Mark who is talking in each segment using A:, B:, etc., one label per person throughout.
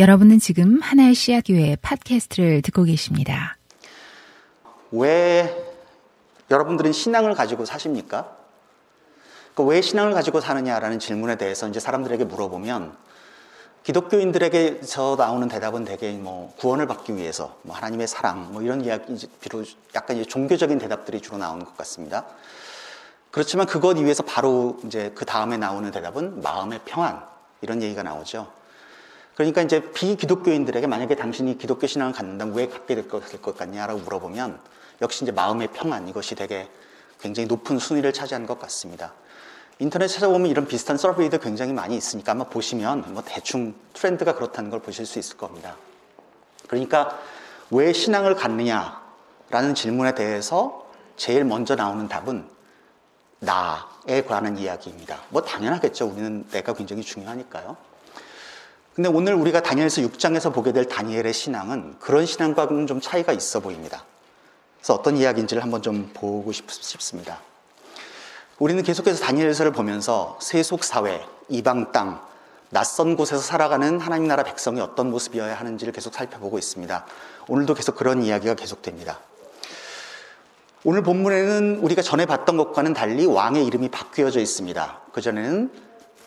A: 여러분은 지금 하나의 씨앗 교회 팟캐스트를 듣고 계십니다.
B: 왜 여러분들은 신앙을 가지고 사십니까? 그왜 신앙을 가지고 사느냐라는 질문에 대해서 이제 사람들에게 물어보면 기독교인들에게서 나오는 대답은 대개 뭐 구원을 받기 위해서 뭐 하나님의 사랑 뭐 이런 이야기 비로 약간 이제 종교적인 대답들이 주로 나오는 것 같습니다. 그렇지만 그것 위해서 바로 이제 그 다음에 나오는 대답은 마음의 평안 이런 얘기가 나오죠. 그러니까 이제 비기독교인들에게 만약에 당신이 기독교 신앙을 갖는다면 왜 갖게 될 것, 같냐라고 물어보면 역시 이제 마음의 평안 이것이 되게 굉장히 높은 순위를 차지하는 것 같습니다. 인터넷 찾아보면 이런 비슷한 서베이도 굉장히 많이 있으니까 아마 보시면 뭐 대충 트렌드가 그렇다는 걸 보실 수 있을 겁니다. 그러니까 왜 신앙을 갖느냐라는 질문에 대해서 제일 먼저 나오는 답은 나에 관한 이야기입니다. 뭐 당연하겠죠. 우리는 내가 굉장히 중요하니까요. 근데 오늘 우리가 다니엘서 6장에서 보게 될 다니엘의 신앙은 그런 신앙과는 좀 차이가 있어 보입니다. 그래서 어떤 이야기인지를 한번 좀 보고 싶습니다. 우리는 계속해서 다니엘서를 보면서 세속 사회, 이방 땅, 낯선 곳에서 살아가는 하나님 나라 백성이 어떤 모습이어야 하는지를 계속 살펴보고 있습니다. 오늘도 계속 그런 이야기가 계속됩니다. 오늘 본문에는 우리가 전에 봤던 것과는 달리 왕의 이름이 바뀌어져 있습니다. 그전에는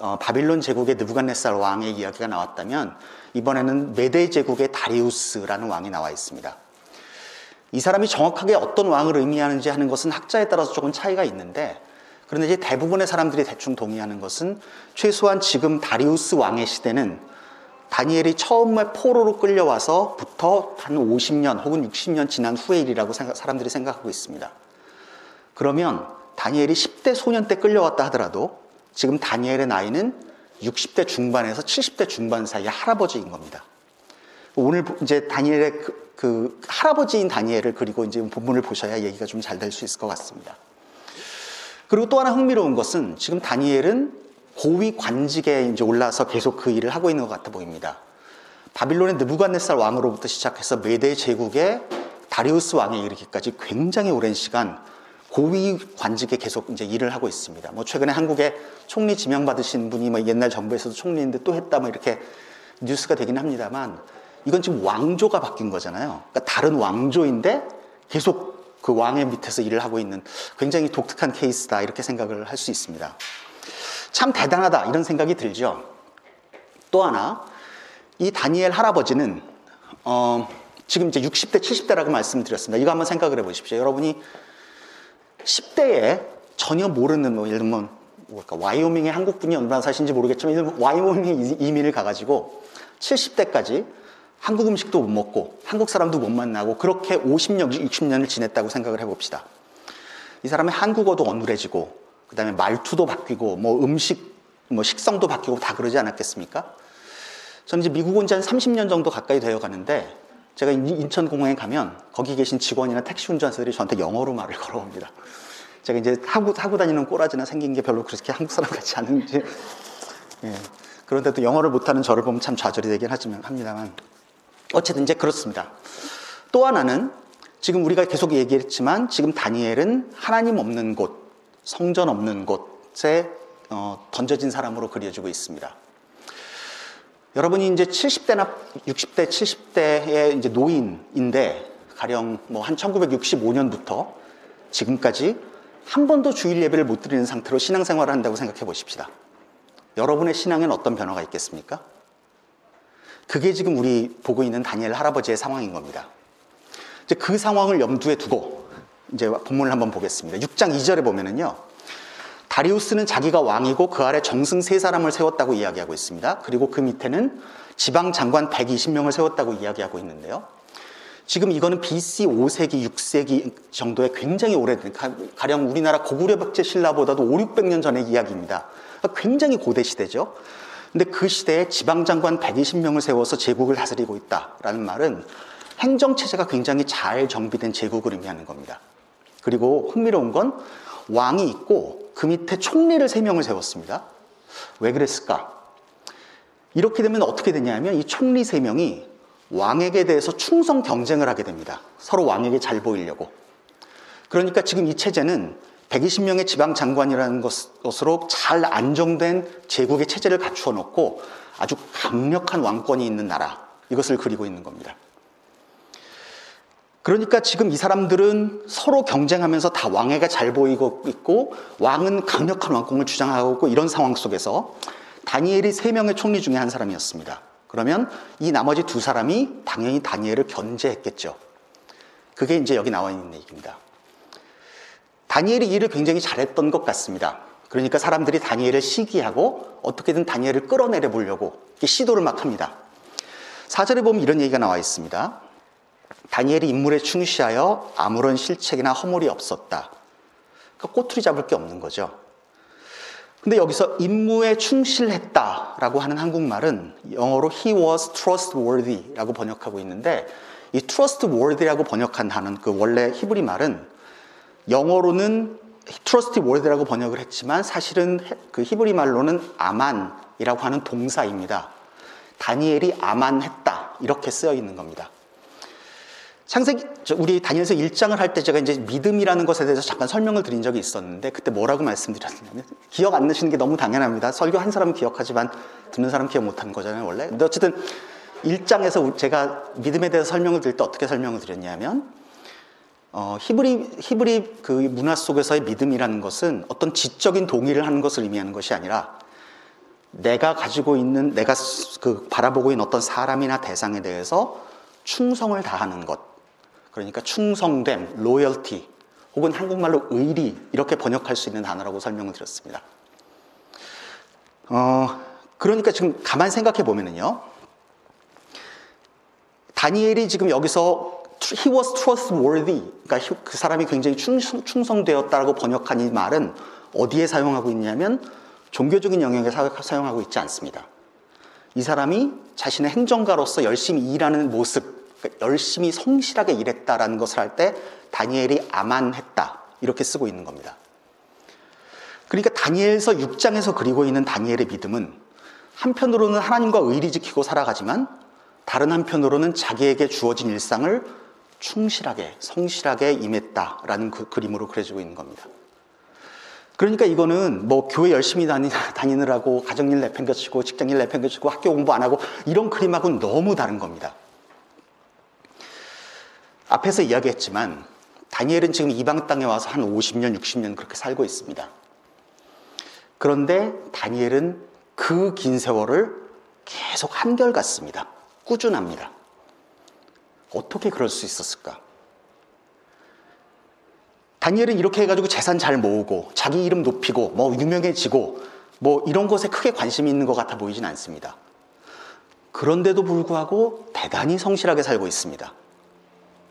B: 어, 바빌론 제국의 느부갓네살 왕의 이야기가 나왔다면 이번에는 메데 제국의 다리우스라는 왕이 나와 있습니다. 이 사람이 정확하게 어떤 왕을 의미하는지 하는 것은 학자에 따라서 조금 차이가 있는데 그런데 이제 대부분의 사람들이 대충 동의하는 것은 최소한 지금 다리우스 왕의 시대는 다니엘이 처음에 포로로 끌려와서부터 한 50년 혹은 60년 지난 후의 일이라고 사람들이 생각하고 있습니다. 그러면 다니엘이 10대 소년 때 끌려왔다 하더라도 지금 다니엘의 나이는 60대 중반에서 70대 중반 사이의 할아버지인 겁니다. 오늘 이제 다니엘의 그, 그 할아버지인 다니엘을 그리고 이제 본문을 보셔야 얘기가 좀 잘 될 수 있을 것 같습니다. 그리고 또 하나 흥미로운 것은 지금 다니엘은 고위 관직에 이제 올라서 계속 그 일을 하고 있는 것 같아 보입니다. 바빌론의 느부갓네살 왕으로부터 시작해서 메대 제국의 다리우스 왕에 이르기까지 굉장히 오랜 시간 고위 관직에 계속 이제 일을 하고 있습니다. 뭐 최근에 한국에 총리 지명 받으신 분이 뭐 옛날 정부에서도 총리인데 또 했다 뭐 이렇게 뉴스가 되긴 합니다만 이건 지금 왕조가 바뀐 거잖아요. 그러니까 다른 왕조인데 계속 그 왕의 밑에서 일을 하고 있는 굉장히 독특한 케이스다 이렇게 생각을 할 수 있습니다. 참 대단하다 이런 생각이 들죠. 또 하나 이 다니엘 할아버지는 어, 지금 이제 60대 70대라고 말씀드렸습니다. 이거 한번 생각을 해보십시오. 여러분이 10대에 전혀 모르는 뭐 예를 들면 뭘까 와이오밍에 한국 분이 얼마나 사신지 모르겠지만 와이오밍에 이민을 가가지고 70대까지 한국 음식도 못 먹고 한국 사람도 못 만나고 그렇게 50년, 60년을 지냈다고 생각을 해봅시다. 이 사람의 한국어도 어눌해지고 그 다음에 말투도 바뀌고 뭐 음식, 뭐 식성도 바뀌고 다 그러지 않았겠습니까? 저는 이제 미국 온 지 한 30년 정도 가까이 되어 가는데 제가 인천공항에 가면 거기 계신 직원이나 택시 운전사들이 저한테 영어로 말을 걸어옵니다. 제가 이제 하고, 하고 다니는 꼬라지나 생긴 게 별로 그렇게 한국 사람 같지 않은지. 예. 그런데도 영어를 못하는 저를 보면 참 좌절이 되긴 하지만 합니다만. 어쨌든 이제 그렇습니다. 또 하나는 지금 우리가 계속 얘기했지만 지금 다니엘은 하나님 없는 곳, 성전 없는 곳에 어, 던져진 사람으로 그려지고 있습니다. 여러분이 이제 70대나 60대, 70대의 이제 노인인데 가령 뭐 한 1965년부터 지금까지 한 번도 주일 예배를 못 드리는 상태로 신앙생활을 한다고 생각해 보십시다. 여러분의 신앙에는 어떤 변화가 있겠습니까? 그게 지금 우리 보고 있는 다니엘 할아버지의 상황인 겁니다. 이제 그 상황을 염두에 두고 이제 본문을 한번 보겠습니다. 6장 2절에 보면은요. 다리우스는 자기가 왕이고 그 아래 정승 세 사람을 세웠다고 이야기하고 있습니다. 그리고 그 밑에는 지방 장관 120명을 세웠다고 이야기하고 있는데요. 지금 이거는 BC 5세기, 6세기 정도의 굉장히 오래된, 가령 우리나라 고구려 백제 신라보다도 5, 600년 전의 이야기입니다. 굉장히 고대 시대죠. 근데 그 시대에 지방장관 120명을 세워서 제국을 다스리고 있다라는 말은 행정체제가 굉장히 잘 정비된 제국을 의미하는 겁니다. 그리고 흥미로운 건 왕이 있고 그 밑에 총리를 세 명을 세웠습니다. 왜 그랬을까? 이렇게 되면 어떻게 되냐면 이 총리 세 명이 왕에게 대해서 충성 경쟁을 하게 됩니다. 서로 왕에게 잘 보이려고. 그러니까 지금 이 체제는 120명의 지방 장관이라는 것으로 잘 안정된 제국의 체제를 갖추어 놓고 아주 강력한 왕권이 있는 나라. 이것을 그리고 있는 겁니다. 그러니까 지금 이 사람들은 서로 경쟁하면서 다 왕에게 잘 보이고 있고 왕은 강력한 왕권을 주장하고 있고 이런 상황 속에서 다니엘이 세 명의 총리 중에 한 사람이었습니다. 그러면 이 나머지 두 사람이 당연히 다니엘을 견제했겠죠. 그게 이제 여기 나와 있는 얘기입니다. 다니엘이 일을 굉장히 잘했던 것 같습니다. 그러니까 사람들이 다니엘을 시기하고 어떻게든 다니엘을 끌어내려 보려고 시도를 막 합니다. 사절에 보면 이런 얘기가 나와 있습니다. 다니엘이 인물에 충실하여 아무런 실책이나 허물이 없었다. 그러니까 꼬투리 잡을 게 없는 거죠. 근데 여기서 임무에 충실했다라고 하는 한국말은 영어로 he was trustworthy라고 번역하고 있는데 이 trustworthy라고 번역한 하는 그 원래 히브리 말은 영어로는 trustworthy라고 번역을 했지만 사실은 그 히브리 말로는 아만이라고 하는 동사입니다. 다니엘이 아만했다 이렇게 쓰여 있는 겁니다. 창세기 우리 다니엘서 1장을 할 때 제가 이제 믿음이라는 것에 대해서 잠깐 설명을 드린 적이 있었는데 그때 뭐라고 말씀드렸냐면 기억 안 나시는 게 너무 당연합니다. 설교 한 사람은 기억하지만 듣는 사람은 기억 못 하는 거잖아요, 원래. 근데 어쨌든 1장에서 제가 믿음에 대해서 설명을 드릴 때 어떻게 설명을 드렸냐면 어, 히브리 히브리 그 문화 속에서의 믿음이라는 것은 어떤 지적인 동의를 하는 것을 의미하는 것이 아니라 내가 가지고 있는 내가 그 바라보고 있는 어떤 사람이나 대상에 대해서 충성을 다하는 것. 그러니까 충성됨, 로열티, 혹은 한국말로 의리 이렇게 번역할 수 있는 단어라고 설명을 드렸습니다. 어, 그러니까 지금 가만 생각해 보면은요. 다니엘이 지금 여기서 he was trustworthy, 그러니까 그 사람이 굉장히 충성, 충성되었다라고 번역한 이 말은 어디에 사용하고 있냐면 종교적인 영역에 사용하고 있지 않습니다. 이 사람이 자신의 행정가로서 열심히 일하는 모습, 그러니까 열심히 성실하게 일했다라는 것을 할 때 다니엘이 아만했다 이렇게 쓰고 있는 겁니다. 그러니까 다니엘서 6장에서 그리고 있는 다니엘의 믿음은 한편으로는 하나님과 의리 지키고 살아가지만 다른 한편으로는 자기에게 주어진 일상을 충실하게 성실하게 임했다라는 그 그림으로 그려지고 있는 겁니다. 그러니까 이거는 뭐 교회 열심히 다니, 다니느라고 가정일 내팽겨치고 직장일 내팽겨치고 학교 공부 안 하고 이런 그림하고는 너무 다른 겁니다. 앞에서 이야기했지만 다니엘은 지금 이방 땅에 와서 한 50년, 60년 그렇게 살고 있습니다. 그런데 다니엘은 그 긴 세월을 계속 한결같습니다. 꾸준합니다. 어떻게 그럴 수 있었을까? 다니엘은 이렇게 해가지고 재산 잘 모으고 자기 이름 높이고 뭐 유명해지고 뭐 이런 것에 크게 관심이 있는 것 같아 보이진 않습니다. 그런데도 불구하고 대단히 성실하게 살고 있습니다.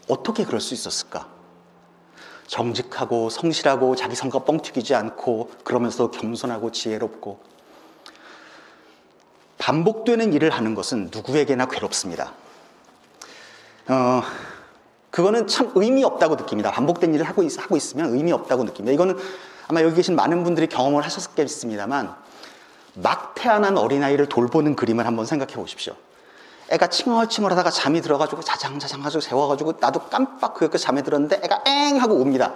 B: 어떻게 그럴 수 있었을까? 정직하고 성실하고 자기 성과 뻥튀기지 않고 그러면서 겸손하고 지혜롭고 반복되는 일을 하는 것은 누구에게나 괴롭습니다. 어, 그거는 참 의미 없다고 느낍니다. 반복된 일을 하고, 있, 하고 있으면 의미 없다고 느낍니다. 이거는 아마 여기 계신 많은 분들이 경험을 하셨겠습니다만 막 태어난 어린아이를 돌보는 그림을 한번 생각해 보십시오. 애가 칭얼칭얼 하다가 잠이 들어가지고 자장자장 가지고 세워가지고 나도 깜빡 그렇게 잠에 들었는데 애가 엥 하고 옵니다.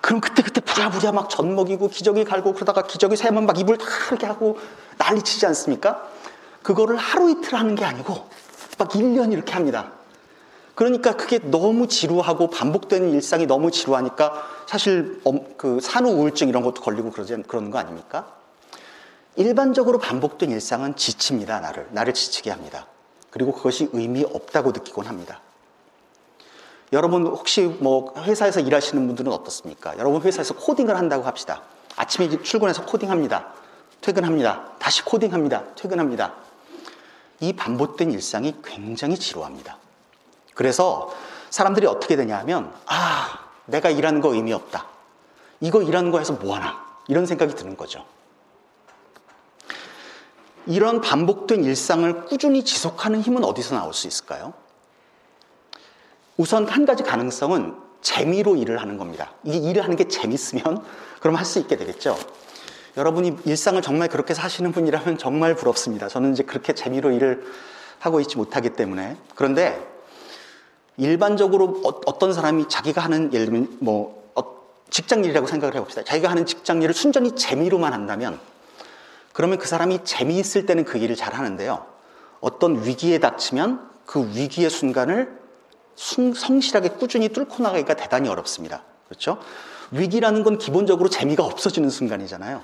B: 그럼 그때그때 부랴부랴 막 젖 먹이고 기저귀 갈고 그러다가 기저귀 세면 막 이불 다 이렇게 하고 난리 치지 않습니까? 그거를 하루 이틀 하는 게 아니고 막 1년 이렇게 합니다. 그러니까 그게 너무 지루하고 반복되는 일상이 너무 지루하니까 사실 그 산후 우울증 이런 것도 걸리고 그러지 그러는 거 아닙니까? 일반적으로 반복된 일상은 지칩니다. 나를 나를 지치게 합니다. 그리고 그것이 의미 없다고 느끼곤 합니다. 여러분 혹시 뭐 회사에서 일하시는 분들은 어떻습니까? 여러분 회사에서 코딩을 한다고 합시다. 아침에 출근해서 코딩합니다. 퇴근합니다. 다시 코딩합니다. 퇴근합니다. 이 반복된 일상이 굉장히 지루합니다. 그래서 사람들이 어떻게 되냐면, 아, 내가 일하는 거 의미 없다. 이거 일하는 거 해서 뭐하나. 이런 생각이 드는 거죠. 이런 반복된 일상을 꾸준히 지속하는 힘은 어디서 나올 수 있을까요? 우선 한 가지 가능성은 재미로 일을 하는 겁니다. 이게 일을 하는 게 재밌으면 그럼 할 수 있게 되겠죠. 여러분이 일상을 정말 그렇게 사시는 분이라면 정말 부럽습니다. 저는 이제 그렇게 재미로 일을 하고 있지 못하기 때문에. 그런데 일반적으로 어, 떤 사람이 자기가 하는 예를 들면 뭐 어, 직장 일이라고 생각을 해봅시다. 자기가 하는 직장 일을 순전히 재미로만 한다면 그러면 그 사람이 재미있을 때는 그 일을 잘 하는데요. 어떤 위기에 닥치면 그 위기의 순간을 성실하게 꾸준히 뚫고 나가기가 대단히 어렵습니다. 그렇죠? 위기라는 건 기본적으로 재미가 없어지는 순간이잖아요.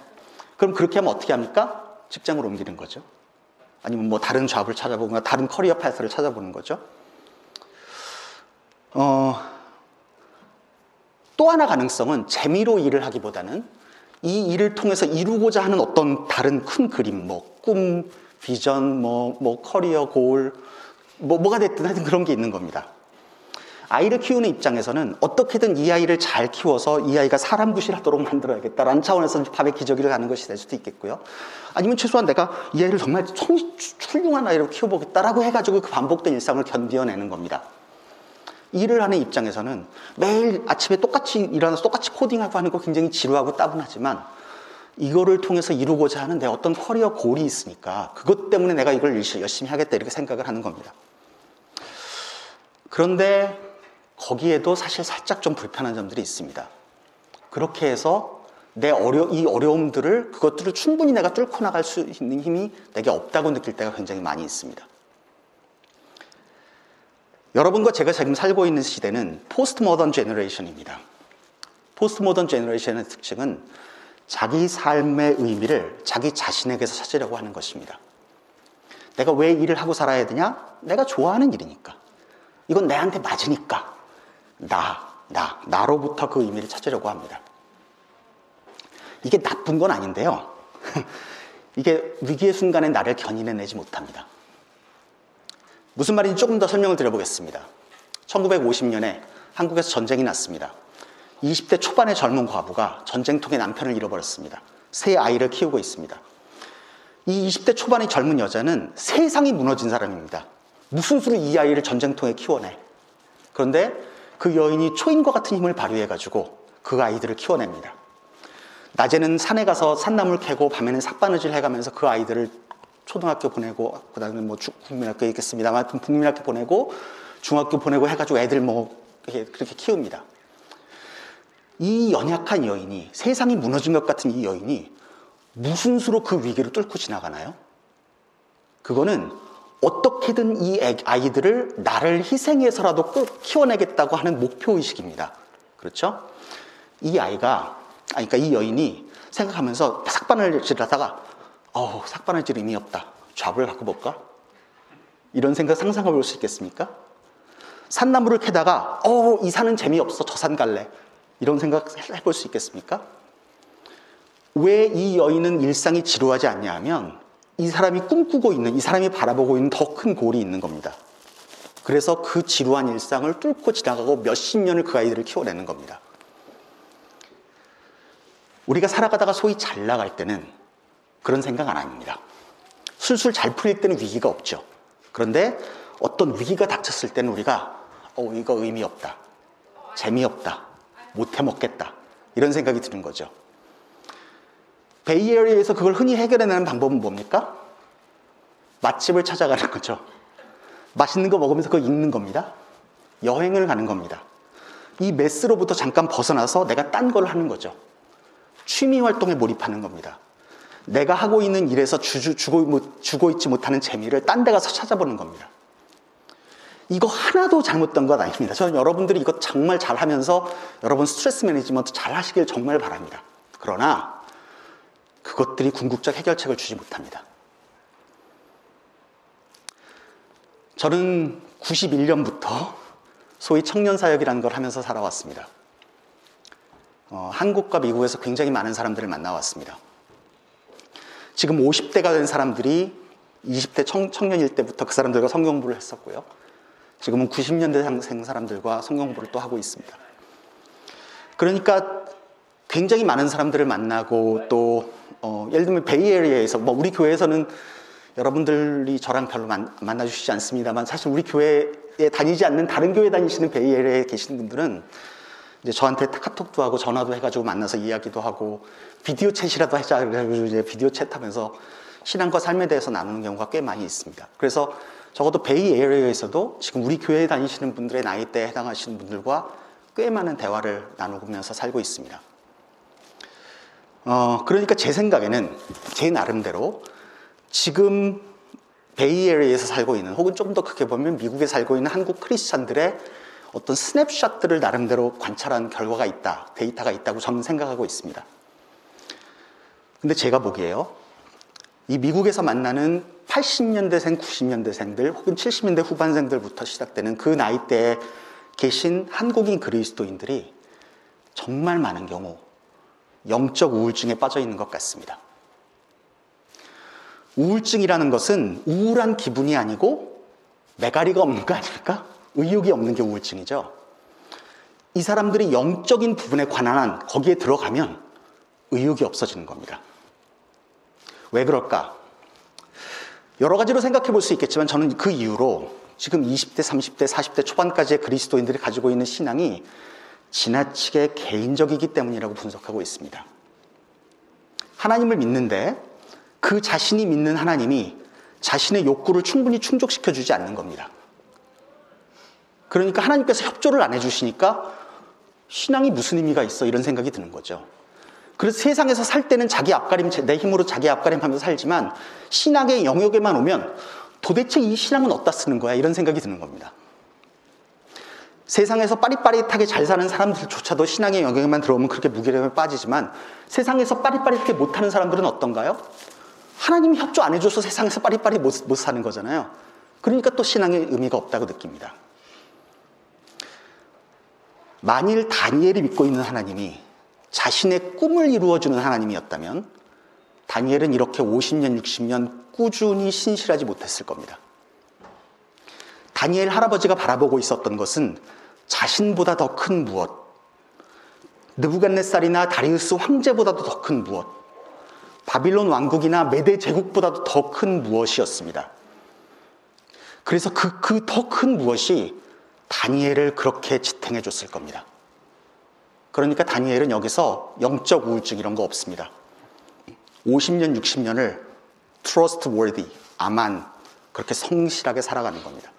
B: 그럼 그렇게 하면 어떻게 합니까? 직장을 옮기는 거죠. 아니면 뭐 다른 잡을 찾아보거나 다른 커리어 파스를 찾아보는 거죠. 어, 또 하나 가능성은 재미로 일을 하기보다는 이 일을 통해서 이루고자 하는 어떤 다른 큰 그림, 뭐 꿈, 비전, 뭐, 뭐 커리어 골, 뭐, 뭐가 됐든 하여튼 그런 게 있는 겁니다. 아이를 키우는 입장에서는 어떻게든 이 아이를 잘 키워서 이 아이가 사람 부실하도록 만들어야겠다라는 차원에서 밥의 기저귀를 가는 것이 될 수도 있겠고요. 아니면 최소한 내가 이 아이를 정말 청, 훌륭한 아이로 키워보겠다라고 해가지고 그 반복된 일상을 견디어내는 겁니다. 일을 하는 입장에서는 매일 아침에 똑같이 일어나서 똑같이 코딩하고 하는 거 굉장히 지루하고 따분하지만 이거를 통해서 이루고자 하는 내 어떤 career goal이 있으니까 그것 때문에 내가 이걸 열심히 하겠다 이렇게 생각을 하는 겁니다. 그런데 거기에도 사실 살짝 좀 불편한 점들이 있습니다. 그렇게 해서 내 어려, 이 어려움들을, 그것들을 충분히 내가 뚫고 나갈 수 있는 힘이 내게 없다고 느낄 때가 굉장히 많이 있습니다. 여러분과 제가 지금 살고 있는 시대는 post modern generation입니다. post modern generation의 특징은 자기 삶의 의미를 자기 자신에게서 찾으려고 하는 것입니다. 내가 왜 일을 하고 살아야 되냐? 내가 좋아하는 일이니까. 이건 내한테 맞으니까. 나, 나, 나로부터 그 의미를 찾으려고 합니다. 이게 나쁜 건 아닌데요. 이게 위기의 순간에 나를 견인해내지 못합니다. 무슨 말인지 조금 더 설명을 드려보겠습니다. 1950년에 한국에서 전쟁이 났습니다. 20대 초반의 젊은 과부가 전쟁통에 남편을 잃어버렸습니다. 새 아이를 키우고 있습니다. 이 20대 초반의 젊은 여자는 세상이 무너진 사람입니다. 무슨 수로 이 아이를 전쟁통에 키워내. 그런데 그 여인이 초인과 같은 힘을 발휘해가지고 그 아이들을 키워냅니다. 낮에는 산에 가서 산나물 캐고 밤에는 삭바느질 해가면서 그 아이들을 초등학교 보내고 그다음에 뭐 국민학교 있겠습니다만 국민학교 보내고 중학교 보내고 해가지고 애들 뭐 그렇게 키웁니다. 이 연약한 여인이 세상이 무너진 것 같은 이 여인이 무슨 수로 그 위기를 뚫고 지나가나요? 그거는 어떻게든 이 아이들을 나를 희생해서라도 꼭 키워내겠다고 하는 목표의식입니다. 그렇죠? 이 아이가, 그러니까 이 여인이 생각하면서 삭바늘질 하다가, 어우, 삭바늘질 의미 없다. 좌불 바꿔볼까? 이런 생각 상상해 볼 수 있겠습니까? 산나무를 캐다가, 어우, 이 산은 재미없어. 저 산 갈래. 이런 생각 해볼 수 있겠습니까? 왜 이 여인은 일상이 지루하지 않냐 하면 이 사람이 꿈꾸고 있는, 이 사람이 바라보고 있는 더 큰 골이 있는 겁니다. 그래서 그 지루한 일상을 뚫고 지나가고 몇십 년을 그 아이들을 키워내는 겁니다. 우리가 살아가다가 소위 잘 나갈 때는 그런 생각 안 합니다. 술술 잘 풀릴 때는 위기가 없죠. 그런데 어떤 위기가 닥쳤을 때는 우리가 어, 이거 의미 없다. 재미없다. 못 해 먹겠다. 이런 생각이 드는 거죠. 베이에리에서 그걸 흔히 해결해내는 방법은 뭡니까? 맛집을 찾아가는 거죠. 맛있는 거 먹으면서 그거 읽는 겁니다. 여행을 가는 겁니다. 이 메스로부터 잠깐 벗어나서 내가 딴 걸 하는 거죠. 취미 활동에 몰입하는 겁니다. 내가 하고 있는 일에서 주, 주고, 주고 있지 못하는 재미를 딴 데 가서 찾아보는 겁니다. 이거 하나도 잘못된 것 아닙니다. 저는 여러분들이 이거 정말 잘 하면서 여러분 스트레스 매니지먼트 잘 하시길 정말 바랍니다. 그러나 그것들이 궁극적 해결책을 주지 못합니다. 저는 91년부터 소위 청년사역이라는 걸 하면서 살아왔습니다. 어, 한국과 미국에서 굉장히 많은 사람들을 만나왔습니다. 지금 50대가 된 사람들이 20대 청, 청년일 때부터 그 사람들과 성경 공부를 했었고요. 지금은 90년대 생 사람들과 성경 공부를 또 하고 있습니다. 그러니까 굉장히 많은 사람들을 만나고 또 어, 예를 들면 베이에리아에서 뭐 우리 교회에서는 여러분들이 저랑 별로 만, 만나주시지 않습니다만 사실 우리 교회에 다니지 않는 다른 교회 다니시는 베이에리아에 계시는 분들은 이제 저한테 카톡도 하고 전화도 해가지고 만나서 이야기도 하고 비디오 챗이라도 하자 그래가지고 이제 비디오 챗하면서 신앙과 삶에 대해서 나누는 경우가 꽤 많이 있습니다. 그래서 적어도 베이에리아에서도 지금 우리 교회에 다니시는 분들의 나이대에 해당하시는 분들과 꽤 많은 대화를 나누면서 살고 있습니다. 어, 그러니까 제 생각에는 제 나름대로 지금 베이에리에서 살고 있는 혹은 좀 더 크게 보면 미국에 살고 있는 한국 크리스찬들의 어떤 스냅샷들을 나름대로 관찰한 결과가 있다, 데이터가 있다고 저는 생각하고 있습니다. 근데 제가 보기에요. 이 미국에서 만나는 80년대생, 90년대생들 혹은 70년대 후반생들부터 시작되는 그 나이대에 계신 한국인 그리스도인들이 정말 많은 경우 영적 우울증에 빠져 있는 것 같습니다. 우울증이라는 것은 우울한 기분이 아니고 메가리가 없는 거 아닐까? 의욕이 없는 게 우울증이죠. 이 사람들이 영적인 부분에 관한 한 거기에 들어가면 의욕이 없어지는 겁니다. 왜 그럴까? 여러 가지로 생각해 볼 수 있겠지만 저는 그 이유로 지금 20대, 30대, 40대 초반까지의 그리스도인들이 가지고 있는 신앙이 지나치게 개인적이기 때문이라고 분석하고 있습니다. 하나님을 믿는데 그 자신이 믿는 하나님이 자신의 욕구를 충분히 충족시켜 주지 않는 겁니다. 그러니까 하나님께서 협조를 안 해주시니까 신앙이 무슨 의미가 있어 이런 생각이 드는 거죠. 그래서 세상에서 살 때는 자기 앞가림, 내 힘으로 자기 앞가림하면서 살지만 신앙의 영역에만 오면 도대체 이 신앙은 어디다 쓰는 거야 이런 생각이 드는 겁니다. 세상에서 빠릿빠릿하게 잘 사는 사람들조차도 신앙의 영역에만 들어오면 그렇게 무게력에 빠지지만 세상에서 빠릿빠릿하게 못하는 사람들은 어떤가요? 하나님이 협조 안 해줘서 세상에서 빠릿빠릿 못, 못 사는 거잖아요. 그러니까 또 신앙의 의미가 없다고 느낍니다. 만일 다니엘이 믿고 있는 하나님이 자신의 꿈을 이루어주는 하나님이었다면 다니엘은 이렇게 50년, 60년 꾸준히 신실하지 못했을 겁니다. 다니엘 할아버지가 바라보고 있었던 것은 자신보다 더 큰 무엇, 느부갓네살이나 다리우스 황제보다도 더 큰 무엇, 바빌론 왕국이나 메대 제국보다도 더 큰 무엇이었습니다. 그래서 그그더큰 무엇이 다니엘을 그렇게 지탱해 줬을 겁니다. 그러니까 다니엘은 여기서 영적 우울증 이런 거 없습니다. 50년, 60년을 trustworthy, 아만, 그렇게 성실하게 살아가는 겁니다.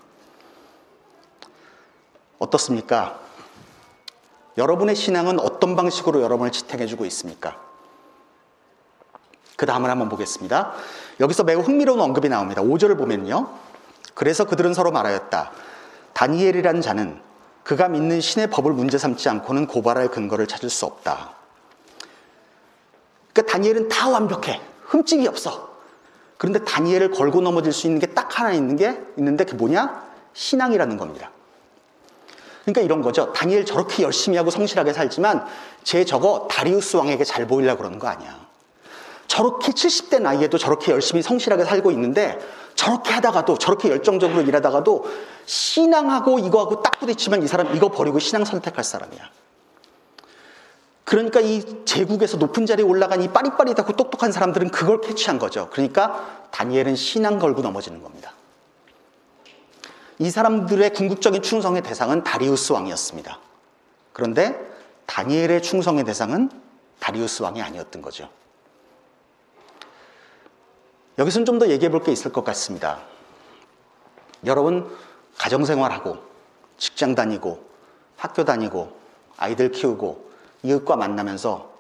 B: 어떻습니까? 여러분의 신앙은 어떤 방식으로 여러분을 지탱해주고 있습니까? 그 다음을 한번 보겠습니다. 여기서 매우 흥미로운 언급이 나옵니다. 5절을 보면요. 그래서 그들은 서로 말하였다. 다니엘이란 자는 그가 믿는 신의 법을 문제 삼지 않고는 고발할 근거를 찾을 수 없다. 그러니까 다니엘은 다 완벽해. 흠집이 없어. 그런데 다니엘을 걸고 넘어질 수 있는 게 딱 하나 있는 게 있는데 그게 뭐냐? 신앙이라는 겁니다. 그러니까 이런 거죠. 다니엘 저렇게 열심히 하고 성실하게 살지만 제 저거 다리우스 왕에게 잘 보이려고 그러는 거 아니야. 저렇게 70대 나이에도 저렇게 열심히 성실하게 살고 있는데 저렇게 하다가도 저렇게 열정적으로 일하다가도 신앙하고 이거하고 딱 부딪히면 이 사람 이거 버리고 신앙 선택할 사람이야. 그러니까 이 제국에서 높은 자리에 올라간 이 빠릿빠릿하고 똑똑한 사람들은 그걸 캐치한 거죠. 그러니까 다니엘은 신앙 걸고 넘어지는 겁니다. 이 사람들의 궁극적인 충성의 대상은 다리우스 왕이었습니다. 그런데 다니엘의 충성의 대상은 다리우스 왕이 아니었던 거죠. 여기서는 좀 더 얘기해 볼 게 있을 것 같습니다. 여러분, 가정생활하고, 직장 다니고, 학교 다니고, 아이들 키우고, 이웃과 만나면서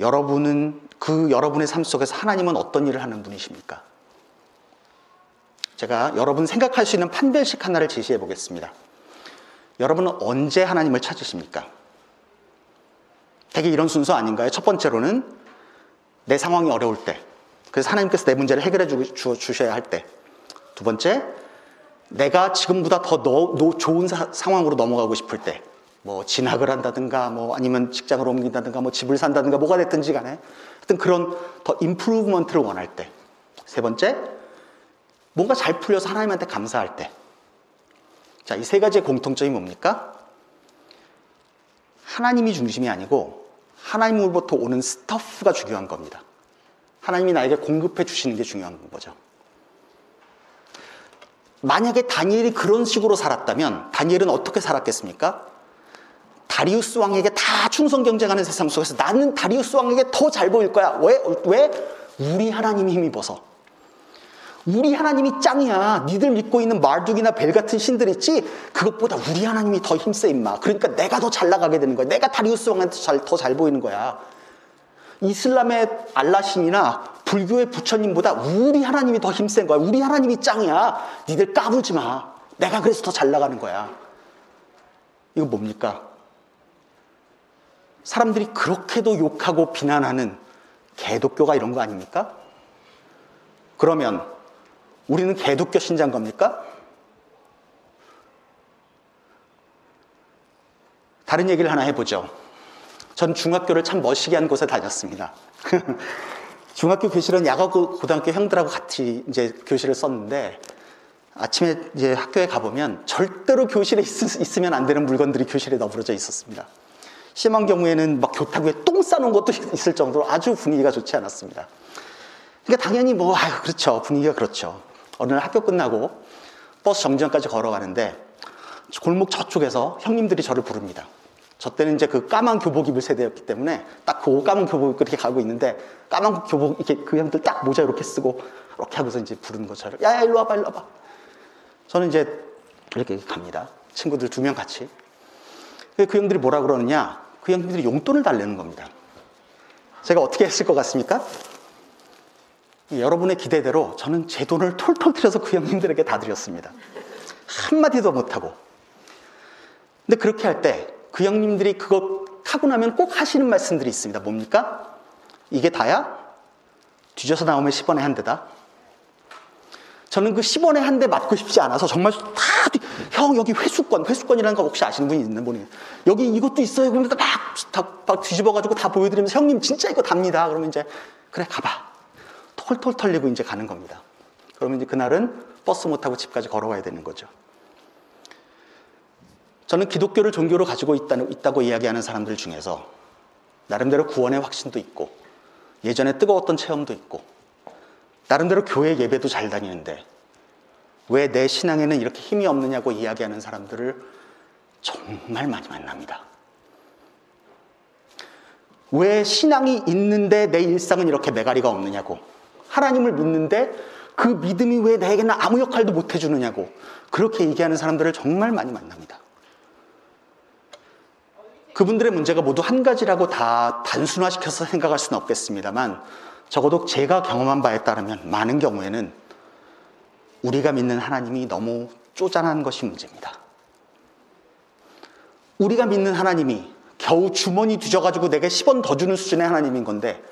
B: 여러분은 그 여러분의 삶 속에서 하나님은 어떤 일을 하는 분이십니까? 제가 여러분 생각할 수 있는 판별식 하나를 제시해 보겠습니다. 여러분은 언제 하나님을 찾으십니까? 되게 이런 순서 아닌가요? 첫 번째로는 내 상황이 어려울 때, 그래서 하나님께서 내 문제를 해결해 주, 주셔야 할 때. 두 번째, 내가 지금보다 더 너, 너 좋은 사, 상황으로 넘어가고 싶을 때. 뭐 진학을 한다든가 뭐 아니면 직장을 옮긴다든가 뭐 집을 산다든가 뭐가 됐든지 간에 하여튼 그런 더 임프루브먼트를 원할 때. 세 번째, 뭔가 잘 풀려서 하나님한테 감사할 때. 자, 이 세 가지의 공통점이 뭡니까? 하나님이 중심이 아니고 하나님으로부터 오는 스터프가 중요한 겁니다. 하나님이 나에게 공급해 주시는 게 중요한 거죠. 만약에 다니엘이 그런 식으로 살았다면 다니엘은 어떻게 살았겠습니까? 다리우스 왕에게 다 충성 경쟁하는 세상 속에서 나는 다리우스 왕에게 더 잘 보일 거야. 왜? 왜? 우리 하나님이 힘입어서. 우리 하나님이 짱이야. 니들 믿고 있는 말둑이나 벨 같은 신들 있지? 그것보다 우리 하나님이 더 힘세 임마. 그러니까 내가 더 잘 나가게 되는 거야. 내가 다리우스 왕한테 더잘 보이는 거야. 이슬람의 알라신이나 불교의 부처님보다 우리 하나님이 더 힘센 거야. 우리 하나님이 짱이야. 니들 까불지 마. 내가 그래서 더 잘 나가는 거야. 이거 뭡니까? 사람들이 그렇게도 욕하고 비난하는 개독교가 이런 거 아닙니까? 그러면 우리는 개독교 신자인 겁니까? 다른 얘기를 하나 해보죠. 전 중학교를 참 멋있게 한 곳에 다녔습니다. 중학교 교실은 야가고 고등학교 형들하고 같이 이제 교실을 썼는데 아침에 이제 학교에 가보면 절대로 교실에 있, 으면안 되는 물건들이 교실에 너부러져 있었습니다. 심한 경우에는 막 교탁 위에 똥 싸놓은 것도 있을 정도로 아주 분위기가 좋지 않았습니다. 그러니까 당연히 뭐, 아유, 그렇죠. 분위기가 그렇죠. 어느 날 학교 끝나고 버스 정류장까지 걸어가는데 골목 저쪽에서 형님들이 저를 부릅니다. 저 때는 이제 그 까만 교복 입을 세대였기 때문에 딱 그 까만 교복 입고 이렇게 가고 있는데 까만 교복 이렇게 그 형들 딱 모자 이렇게 쓰고 이렇게 하고서 이제 부르는 것처럼 야야 일로 와봐 일로 와봐. 저는 이제 이렇게 갑니다. 친구들 두 명 같이. 그 형들이 뭐라 그러느냐? 그 형들이 용돈을 달래는 겁니다. 제가 어떻게 했을 것 같습니까? 여러분의 기대대로 저는 제 돈을 톨톨 틀어서 그 형님들에게 다 드렸습니다. 한마디도 못하고. 근데 그렇게 할때 그 형님들이 그거 하고 나면 꼭 하시는 말씀들이 있습니다. 뭡니까? 이게 다야? 뒤져서 나오면 10원에 한 대다. 저는 그 10원에 한 대 맞고 싶지 않아서 정말 다, 형, 여기 회수권, 회수권이라는 거 혹시 아시는 분이 있는 분이 여기 이것도 있어요. 그러면 막, 다, 막 뒤집어가지고 다 보여드리면서 형님 진짜 이거 답니다. 그러면 이제, 그래, 가봐. 털털 털리고 이제 가는 겁니다. 그러면 이제 그날은 버스 못 타고 집까지 걸어와야 되는 거죠. 저는 기독교를 종교로 가지고 있다는, 있다고 이야기하는 사람들 중에서 나름대로 구원의 확신도 있고 예전에 뜨거웠던 체험도 있고 나름대로 교회 예배도 잘 다니는데 왜 내 신앙에는 이렇게 힘이 없느냐고 이야기하는 사람들을 정말 많이 만납니다. 왜 신앙이 있는데 내 일상은 이렇게 매가리가 없느냐고. 하나님을 믿는데 그 믿음이 왜 내게는 아무 역할도 못 해주느냐고. 그렇게 얘기하는 사람들을 정말 많이 만납니다. 그분들의 문제가 모두 한 가지라고 다 단순화시켜서 생각할 수는 없겠습니다만 적어도 제가 경험한 바에 따르면 많은 경우에는 우리가 믿는 하나님이 너무 쪼잔한 것이 문제입니다. 우리가 믿는 하나님이 겨우 주머니 뒤져가지고 내게 10원 더 주는 수준의 하나님인 건데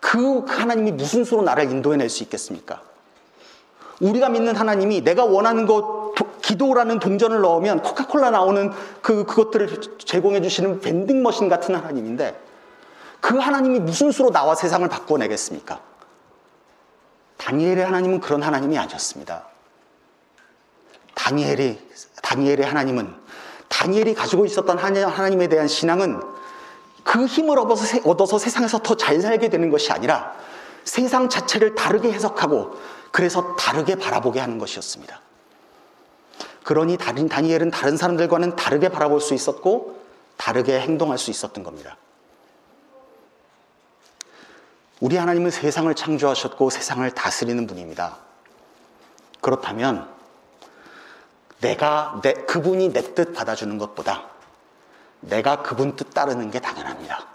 B: 그 하나님이 무슨 수로 나를 인도해낼 수 있겠습니까? 우리가 믿는 하나님이 내가 원하는 것 기도라는 동전을 넣으면 코카콜라 나오는 그 그것들을 제공해 주시는 밴딩 머신 같은 하나님인데 그 하나님이 무슨 수로 나와 세상을 바꿔내겠습니까? 다니엘의 하나님은 그런 하나님이 아니었습니다. 다니엘이, 다니엘의 하나님은, 다니엘이 가지고 있었던 하나님에 대한 신앙은 그 힘을 얻어서, 얻어서 세상에서 더 잘 살게 되는 것이 아니라 세상 자체를 다르게 해석하고 그래서 다르게 바라보게 하는 것이었습니다. 그러니 다니엘은 다른 사람들과는 다르게 바라볼 수 있었고 다르게 행동할 수 있었던 겁니다. 우리 하나님은 세상을 창조하셨고 세상을 다스리는 분입니다. 그렇다면 내가 내, 그분이 내 뜻 받아주는 것보다 내가 그분 뜻 따르는 게 당연합니다.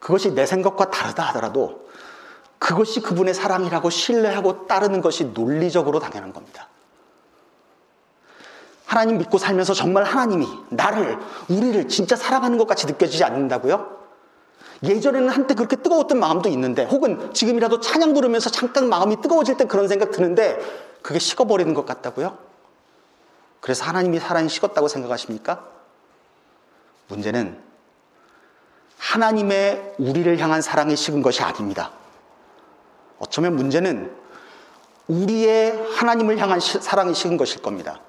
B: 그것이 내 생각과 다르다 하더라도 그것이 그분의 사랑이라고 신뢰하고 따르는 것이 논리적으로 당연한 겁니다. 하나님 믿고 살면서 정말 하나님이 나를, 우리를 진짜 사랑하는 것 같이 느껴지지 않는다고요? 예전에는 한때 그렇게 뜨거웠던 마음도 있는데 혹은 지금이라도 찬양 부르면서 잠깐 마음이 뜨거워질 때 그런 생각 드는데 그게 식어버리는 것 같다고요? 그래서 하나님이 사랑이 식었다고 생각하십니까? 문제는 하나님의 우리를 향한 사랑이 식은 것이 아닙니다. 어쩌면 문제는 우리의 하나님을 향한 사랑이 식은 것일 겁니다.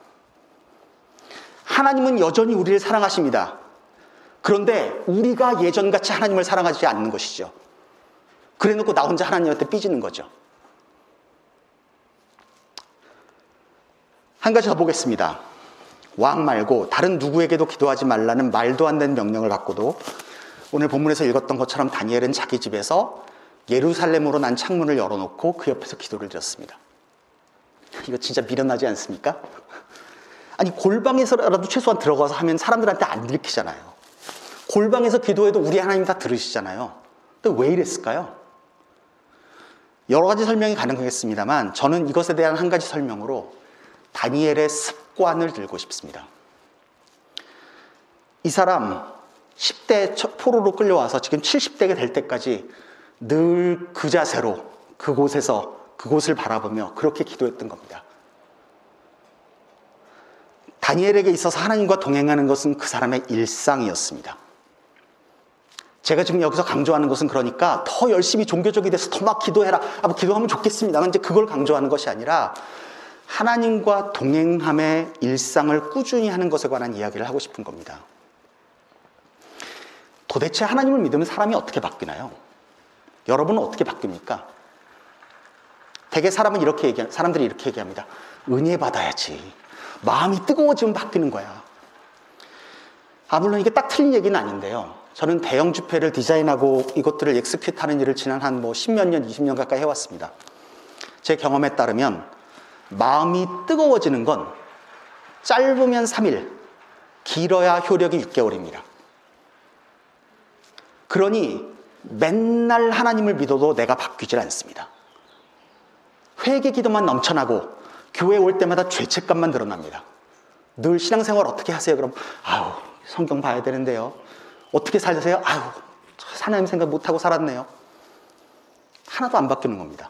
B: 하나님은 여전히 우리를 사랑하십니다. 그런데 우리가 예전같이 하나님을 사랑하지 않는 것이죠. 그래 놓고 나 혼자 하나님한테 삐지는 거죠. 한 가지 더 보겠습니다. 왕 말고 다른 누구에게도 기도하지 말라는 말도 안 되는 명령을 받고도 오늘 본문에서 읽었던 것처럼 다니엘은 자기 집에서 예루살렘으로 난 창문을 열어놓고 그 옆에서 기도를 드렸습니다. 이거 진짜 미련하지 않습니까? 아니 골방에서라도 최소한 들어가서 하면 사람들한테 안 들키잖아요. 골방에서 기도해도 우리 하나님 다 들으시잖아요. 근데 왜 이랬을까요? 여러 가지 설명이 가능하겠습니다만 저는 이것에 대한 한 가지 설명으로 다니엘의 습관을 들고 싶습니다. 이 사람 10대 포로로 끌려와서 지금 70대가 될 때까지 늘 그 자세로 그곳에서 그곳을 바라보며 그렇게 기도했던 겁니다. 다니엘에게 있어서 하나님과 동행하는 것은 그 사람의 일상이었습니다. 제가 지금 여기서 강조하는 것은 그러니까 더 열심히 종교적이 돼서 더 막 기도해라. 아, 뭐 기도하면 좋겠습니다. 이제 그걸 강조하는 것이 아니라 하나님과 동행함의 일상을 꾸준히 하는 것에 관한 이야기를 하고 싶은 겁니다. 도대체 하나님을 믿으면 사람이 어떻게 바뀌나요? 여러분은 어떻게 바뀝니까? 대개 사람은 이렇게 얘기, 사람들이 이렇게 얘기합니다. 은혜 받아야지. 마음이 뜨거워지면 바뀌는 거야. 아, 물론 이게 딱 틀린 얘기는 아닌데요. 저는 대형 집회를 디자인하고 이것들을 execute 하는 일을 지난 한 뭐 십몇 년, 이십 년 가까이 해왔습니다. 제 경험에 따르면 마음이 뜨거워지는 건 짧으면 3일, 길어야 효력이 6개월입니다. 그러니 맨날 하나님을 믿어도 내가 바뀌질 않습니다. 회개 기도만 넘쳐나고 교회 올 때마다 죄책감만 드러납니다. 늘 신앙생활 어떻게 하세요? 그럼 아유 성경 봐야 되는데요. 어떻게 살세요? 아유 하나님 생각 못하고 살았네요. 하나도 안 바뀌는 겁니다.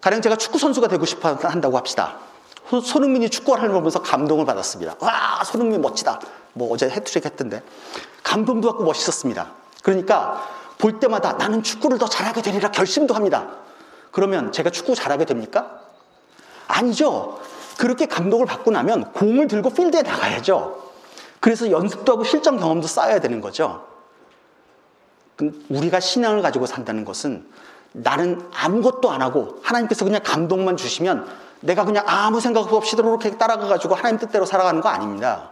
B: 가령 제가 축구 선수가 되고 싶어 한다고 합시다. 손흥민이 축구를 하는 걸 보면서 감동을 받았습니다. 와, 손흥민 멋지다. 뭐 어제 해트릭 했던데. 감동도 받고 멋있었습니다. 그러니까 볼 때마다 나는 축구를 더 잘하게 되리라 결심도 합니다. 그러면 제가 축구 잘하게 됩니까? 아니죠. 그렇게 감동을 받고 나면 공을 들고 필드에 나가야죠. 그래서 연습도 하고 실전 경험도 쌓아야 되는 거죠. 우리가 신앙을 가지고 산다는 것은 나는 아무것도 안 하고 하나님께서 그냥 감동만 주시면 내가 그냥 아무 생각 없이 이렇게 따라가가지고 하나님 뜻대로 살아가는 거 아닙니다.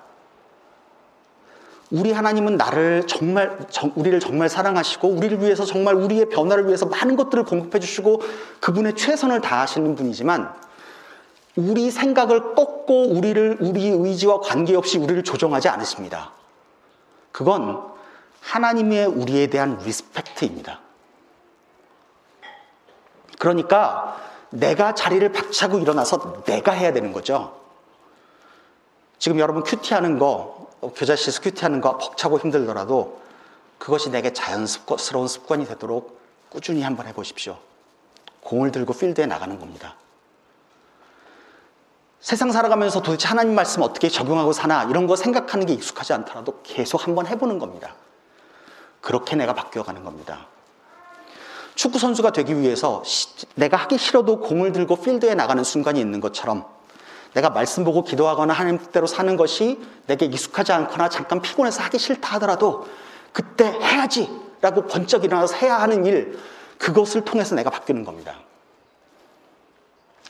B: 우리 하나님은 나를 정말, 우리를 정말 사랑하시고, 우리를 위해서 정말 우리의 변화를 위해서 많은 것들을 공급해 주시고, 그분의 최선을 다하시는 분이지만, 우리 생각을 꺾고 우리를, 우리 의지와 관계없이 우리를 조정하지 않으십니다. 그건 하나님의 우리에 대한 리스펙트입니다. 그러니까 내가 자리를 박차고 일어나서 내가 해야 되는 거죠. 지금 여러분 큐티 하는 거, 교자실에서 큐티하는 거 벅차고 힘들더라도 그것이 내게 자연스러운 습관이 되도록 꾸준히 한번 해보십시오. 공을 들고 필드에 나가는 겁니다. 세상 살아가면서 도대체 하나님 말씀 어떻게 적용하고 사나 이런 거 생각하는 게 익숙하지 않더라도 계속 한번 해보는 겁니다. 그렇게 내가 바뀌어가는 겁니다. 축구 선수가 되기 위해서 내가 하기 싫어도 공을 들고 필드에 나가는 순간이 있는 것처럼 내가 말씀 보고 기도하거나 하나님 뜻대로 사는 것이 내게 익숙하지 않거나 잠깐 피곤해서 하기 싫다 하더라도 그때 해야지 라고 번쩍 일어나서 해야 하는 일 그것을 통해서 내가 바뀌는 겁니다.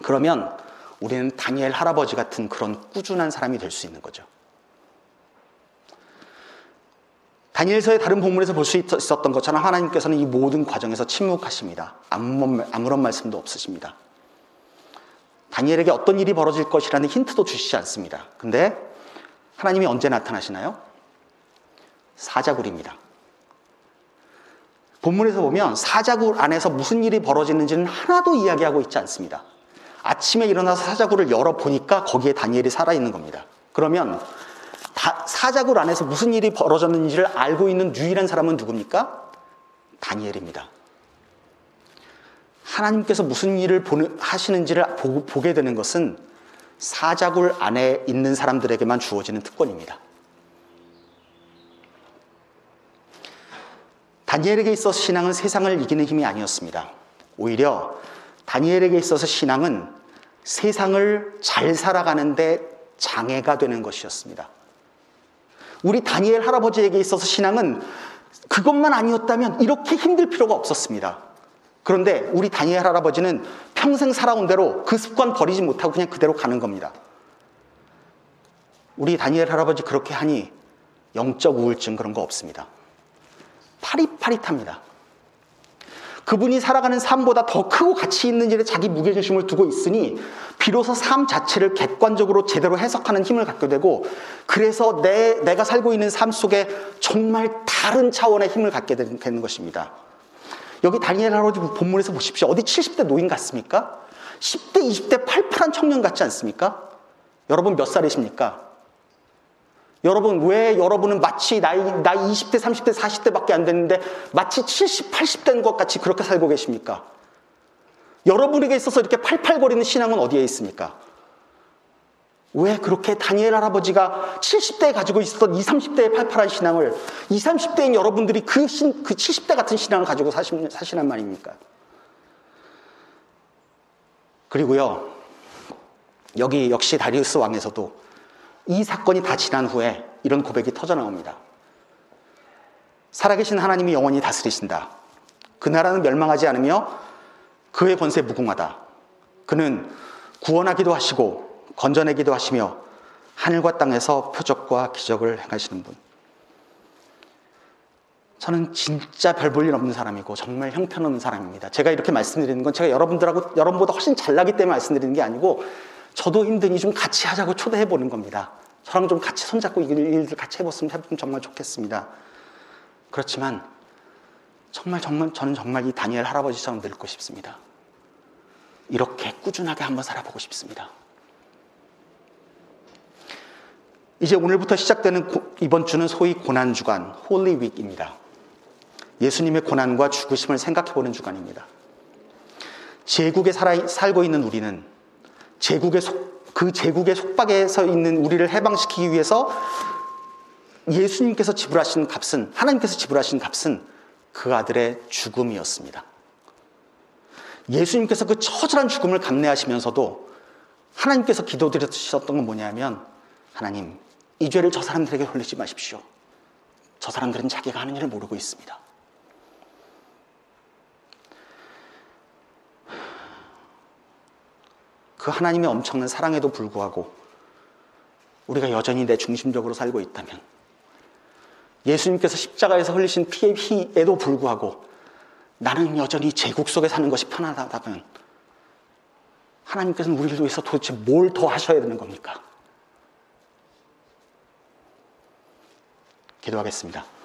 B: 그러면 우리는 다니엘 할아버지 같은 그런 꾸준한 사람이 될 수 있는 거죠. 다니엘서의 다른 본문에서 볼 수 있었던 것처럼 하나님께서는 이 모든 과정에서 침묵하십니다. 아무런 말씀도 없으십니다. 다니엘에게 어떤 일이 벌어질 것이라는 힌트도 주시지 않습니다. 근데 하나님이 언제 나타나시나요? 사자굴입니다. 본문에서 보면 사자굴 안에서 무슨 일이 벌어지는지는 하나도 이야기하고 있지 않습니다. 아침에 일어나서 사자굴을 열어보니까 거기에 다니엘이 살아있는 겁니다. 그러면 사자굴 안에서 무슨 일이 벌어졌는지를 알고 있는 유일한 사람은 누굽니까? 다니엘입니다. 하나님께서 무슨 일을 하시는지를 보게 되는 것은 사자굴 안에 있는 사람들에게만 주어지는 특권입니다. 다니엘에게 있어서 신앙은 세상을 이기는 힘이 아니었습니다. 오히려 다니엘에게 있어서 신앙은 세상을 잘 살아가는데 장애가 되는 것이었습니다. 우리 다니엘 할아버지에게 있어서 신앙은 그것만 아니었다면 이렇게 힘들 필요가 없었습니다. 그런데 우리 다니엘 할아버지는 평생 살아온 대로 그 습관 버리지 못하고 그냥 그대로 가는 겁니다. 우리 다니엘 할아버지 그렇게 하니 영적 우울증 그런 거 없습니다. 파릿파릿합니다. 그분이 살아가는 삶보다 더 크고 가치 있는 일에 자기 무게중심을 두고 있으니 비로소 삶 자체를 객관적으로 제대로 해석하는 힘을 갖게 되고 그래서 내, 내가 살고 있는 삶 속에 정말 다른 차원의 힘을 갖게 되는 것입니다. 여기 다니엘 할아버지 본문에서 보십시오. 어디 70대 노인 같습니까? 10대, 20대 팔팔한 청년 같지 않습니까? 여러분 몇 살이십니까? 여러분, 왜 여러분은 마치 나이, 나이 20대, 30대, 40대 밖에 안 됐는데 마치 70, 80대인 것 같이 그렇게 살고 계십니까? 여러분에게 있어서 이렇게 팔팔거리는 신앙은 어디에 있습니까? 왜 그렇게 다니엘 할아버지가 70대에 가지고 있었던 20, 30대의 팔팔한 신앙을 20, 30대인 여러분들이 그, 신, 그 70대 같은 신앙을 가지고 사시, 사시란 말입니까? 그리고요, 여기 역시 다리우스 왕에서도 이 사건이 다 지난 후에 이런 고백이 터져 나옵니다. 살아계신 하나님이 영원히 다스리신다. 그 나라는 멸망하지 않으며 그의 권세 무궁하다. 그는 구원하기도 하시고 건져내기도 하시며 하늘과 땅에서 표적과 기적을 행하시는 분. 저는 진짜 별 볼 일 없는 사람이고 정말 형편없는 사람입니다. 제가 이렇게 말씀드리는 건 제가 여러분들하고 여러분보다 훨씬 잘나기 때문에 말씀드리는 게 아니고 저도 힘드니 좀 같이 하자고 초대해 보는 겁니다. 저랑 좀 같이 손잡고 일들 같이 해봤으면 정말 좋겠습니다. 그렇지만 정말 정말 저는 정말 이 다니엘 할아버지처럼 늙고 싶습니다. 이렇게 꾸준하게 한번 살아보고 싶습니다. 이제 오늘부터 시작되는 이번 주는 소위 고난 주간, Holy Week입니다. 예수님의 고난과 죽으심을 생각해 보는 주간입니다. 제국에 살아, 살고 있는 우리는 제국의 속, 그 제국의 속박에서 있는 우리를 해방시키기 위해서 예수님께서 지불하신 값은, 하나님께서 지불하신 값은 그 아들의 죽음이었습니다. 예수님께서 그 처절한 죽음을 감내하시면서도 하나님께서 기도드렸던 건 뭐냐면, 하나님, 이 죄를 저 사람들에게 돌리지 마십시오. 저 사람들은 자기가 하는 일을 모르고 있습니다. 그 하나님의 엄청난 사랑에도 불구하고 우리가 여전히 내 중심적으로 살고 있다면 예수님께서 십자가에서 흘리신 피의 피에도 불구하고 나는 여전히 제국 속에 사는 것이 편하다면 하나님께서는 우리를 위해서 도대체 뭘 더 하셔야 되는 겁니까? 기도하겠습니다.